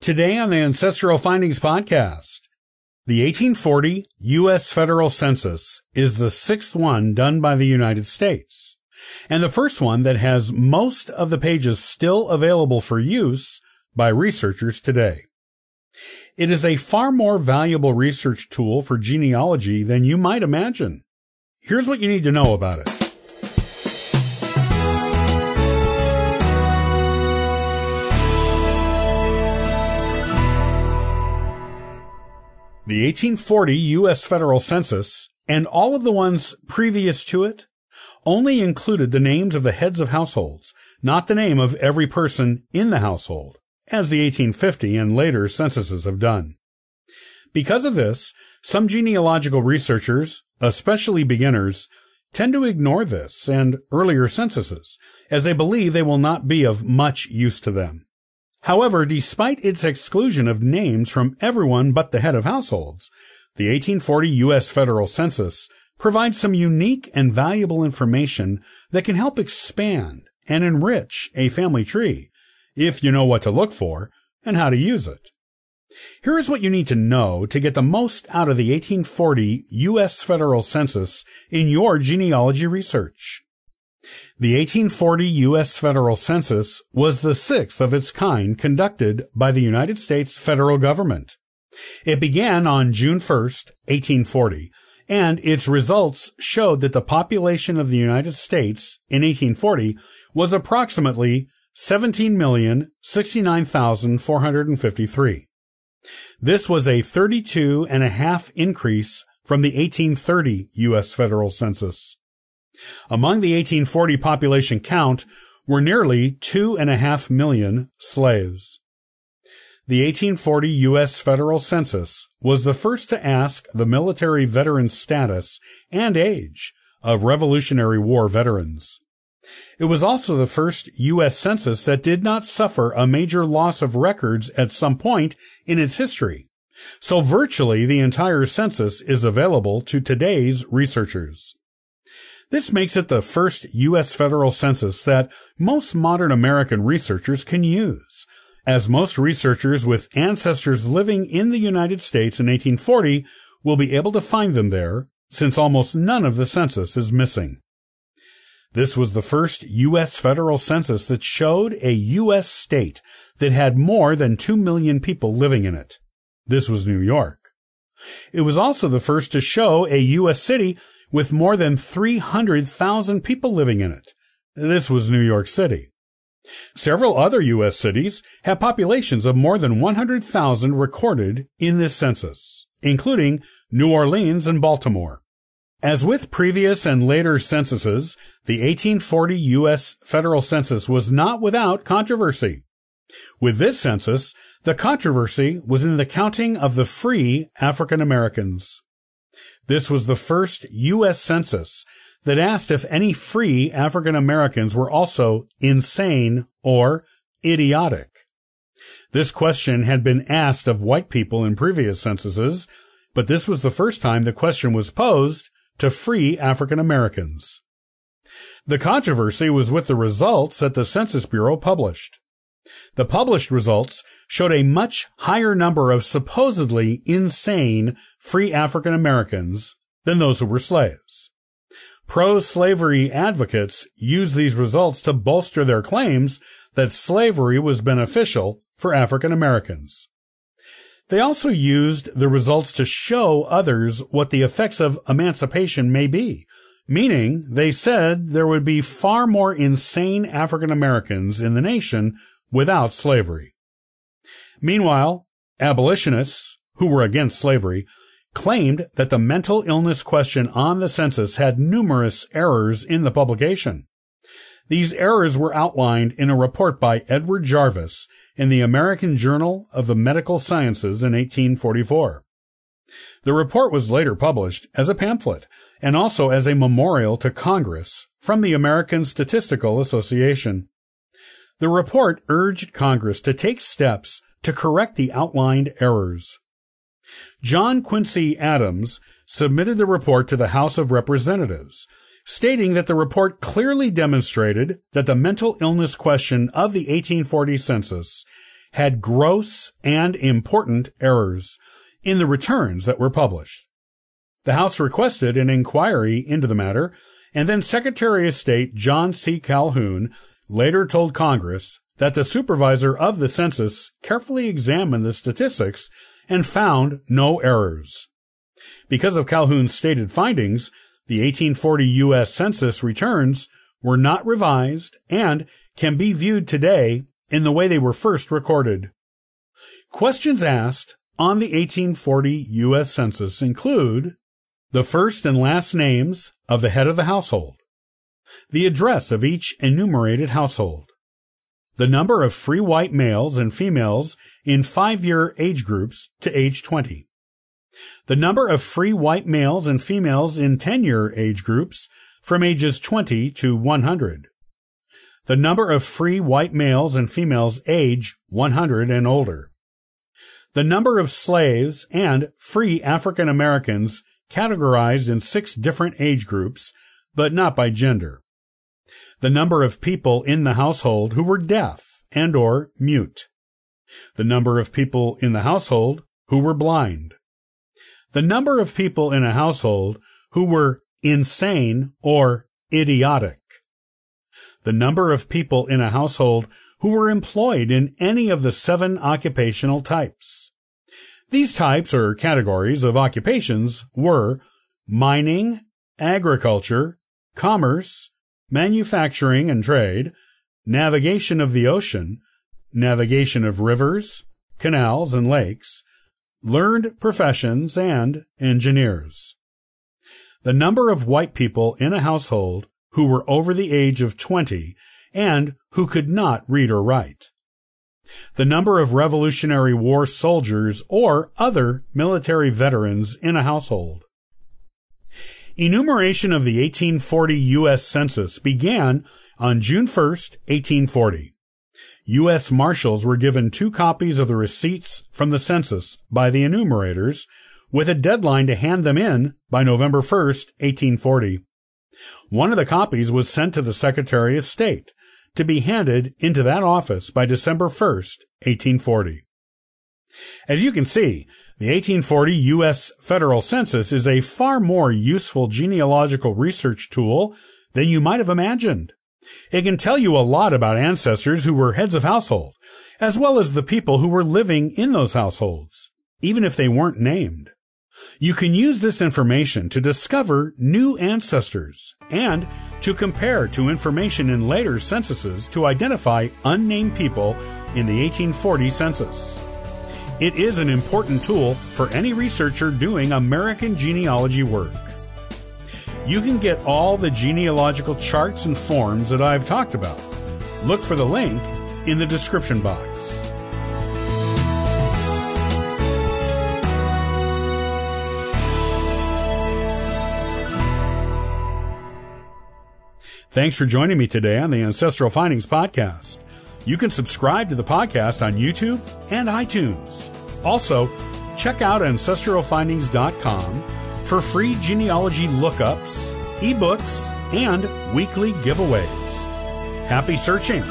Today on the Ancestral Findings podcast, the 1840 U.S. federal census is the sixth one done by the United States, and the first one that has most of the pages still available for use by researchers today. It is a far more valuable research tool for genealogy than you might imagine. Here's what you need to know about it. The 1840 U.S. federal census and all of the ones previous to it only included the names of the heads of households, not the name of every person in the household, as the 1850 and later censuses have done. Because of this, some genealogical researchers, especially beginners, tend to ignore this and earlier censuses, as they believe they will not be of much use to them. However, despite its exclusion of names from everyone but the head of households, the 1840 U.S. federal census provides some unique and valuable information that can help expand and enrich a family tree if you know what to look for and how to use it. Here is what you need to know to get the most out of the 1840 U.S. federal census in your genealogy research. The 1840 U.S. federal census was the sixth of its kind conducted by the United States federal government. It began on June 1, 1840, and its results showed that the population of the United States in 1840 was approximately 17,069,453. This was a 32 and a half increase from the 1830 U.S. federal census. Among the 1840 population count were nearly two and a half million slaves. The 1840 U.S. federal census was the first to ask the military veteran status and age of Revolutionary War veterans. It was also the first U.S. census that did not suffer a major loss of records at some point in its history. So virtually the entire census is available to today's researchers. This makes it the first U.S. federal census that most modern American researchers can use, as most researchers with ancestors living in the United States in 1840 will be able to find them there, since almost none of the census is missing. This was the first U.S. federal census that showed a U.S. state that had more than 2 million people living in it. This was New York. It was also the first to show a U.S. city with more than 300,000 people living in it. This was New York City. Several other U.S. cities have populations of more than 100,000 recorded in this census, including New Orleans and Baltimore. As with previous and later censuses, the 1840 U.S. federal census was not without controversy. With this census, the controversy was in the counting of the free African Americans. This was the first U.S. census that asked if any free African Americans were also insane or idiotic. This question had been asked of white people in previous censuses, but this was the first time the question was posed to free African Americans. The controversy was with the results that the Census Bureau published. The published results showed a much higher number of supposedly insane free African Americans than those who were slaves. Pro-slavery advocates used these results to bolster their claims that slavery was beneficial for African Americans. They also used the results to show others what the effects of emancipation may be, meaning they said there would be far more insane African Americans in the nation without slavery. Meanwhile, abolitionists, who were against slavery, claimed that the mental illness question on the census had numerous errors in the publication. These errors were outlined in a report by Edward Jarvis in the American Journal of the Medical Sciences in 1844. The report was later published as a pamphlet and also as a memorial to Congress from the American Statistical Association. The report urged Congress to take steps to correct the outlined errors. John Quincy Adams submitted the report to the House of Representatives, stating that the report clearly demonstrated that the mental illness question of the 1840 census had gross and important errors in the returns that were published. The House requested an inquiry into the matter, and then Secretary of State John C. Calhoun later told Congress that the supervisor of the census carefully examined the statistics and found no errors. Because of Calhoun's stated findings, the 1840 U.S. Census returns were not revised and can be viewed today in the way they were first recorded. Questions asked on the 1840 U.S. Census include the first and last names of the head of the household, the address of each enumerated household, the number of free white males and females in five-year age groups to age 20, the number of free white males and females in 10-year age groups from ages 20 to 100, the number of free white males and females age 100 and older, the number of slaves and free African Americans categorized in six different age groups, but not by gender. The number of people in the household who were deaf and or mute, the number of people in the household who were blind, the number of people in a household who were insane or idiotic, the number of people in a household who were employed in any of the seven occupational types. These types or categories of occupations were mining, agriculture, commerce, manufacturing and trade, navigation of the ocean, navigation of rivers, canals, and lakes, learned professions, and engineers. The number of white people in a household who were over the age of 20 and who could not read or write. The number of Revolutionary War soldiers or other military veterans in a household. Enumeration of the 1840 U.S. Census began on June 1, 1840. U.S. Marshals were given two copies of the receipts from the census by the enumerators, with a deadline to hand them in by November 1, 1840. One of the copies was sent to the Secretary of State to be handed into that office by December 1, 1840. As you can see, the 1840 U.S. federal census is a far more useful genealogical research tool than you might have imagined. It can tell you a lot about ancestors who were heads of household, as well as the people who were living in those households, even if they weren't named. You can use this information to discover new ancestors and to compare to information in later censuses to identify unnamed people in the 1840 census. It is an important tool for any researcher doing American genealogy work. You can get all the genealogical charts and forms that I've talked about. Look for the link in the description box. Thanks for joining me today on the Ancestral Findings Podcast. You can subscribe to the podcast on YouTube and iTunes. Also, check out ancestralfindings.com for free genealogy lookups, ebooks, and weekly giveaways. Happy searching!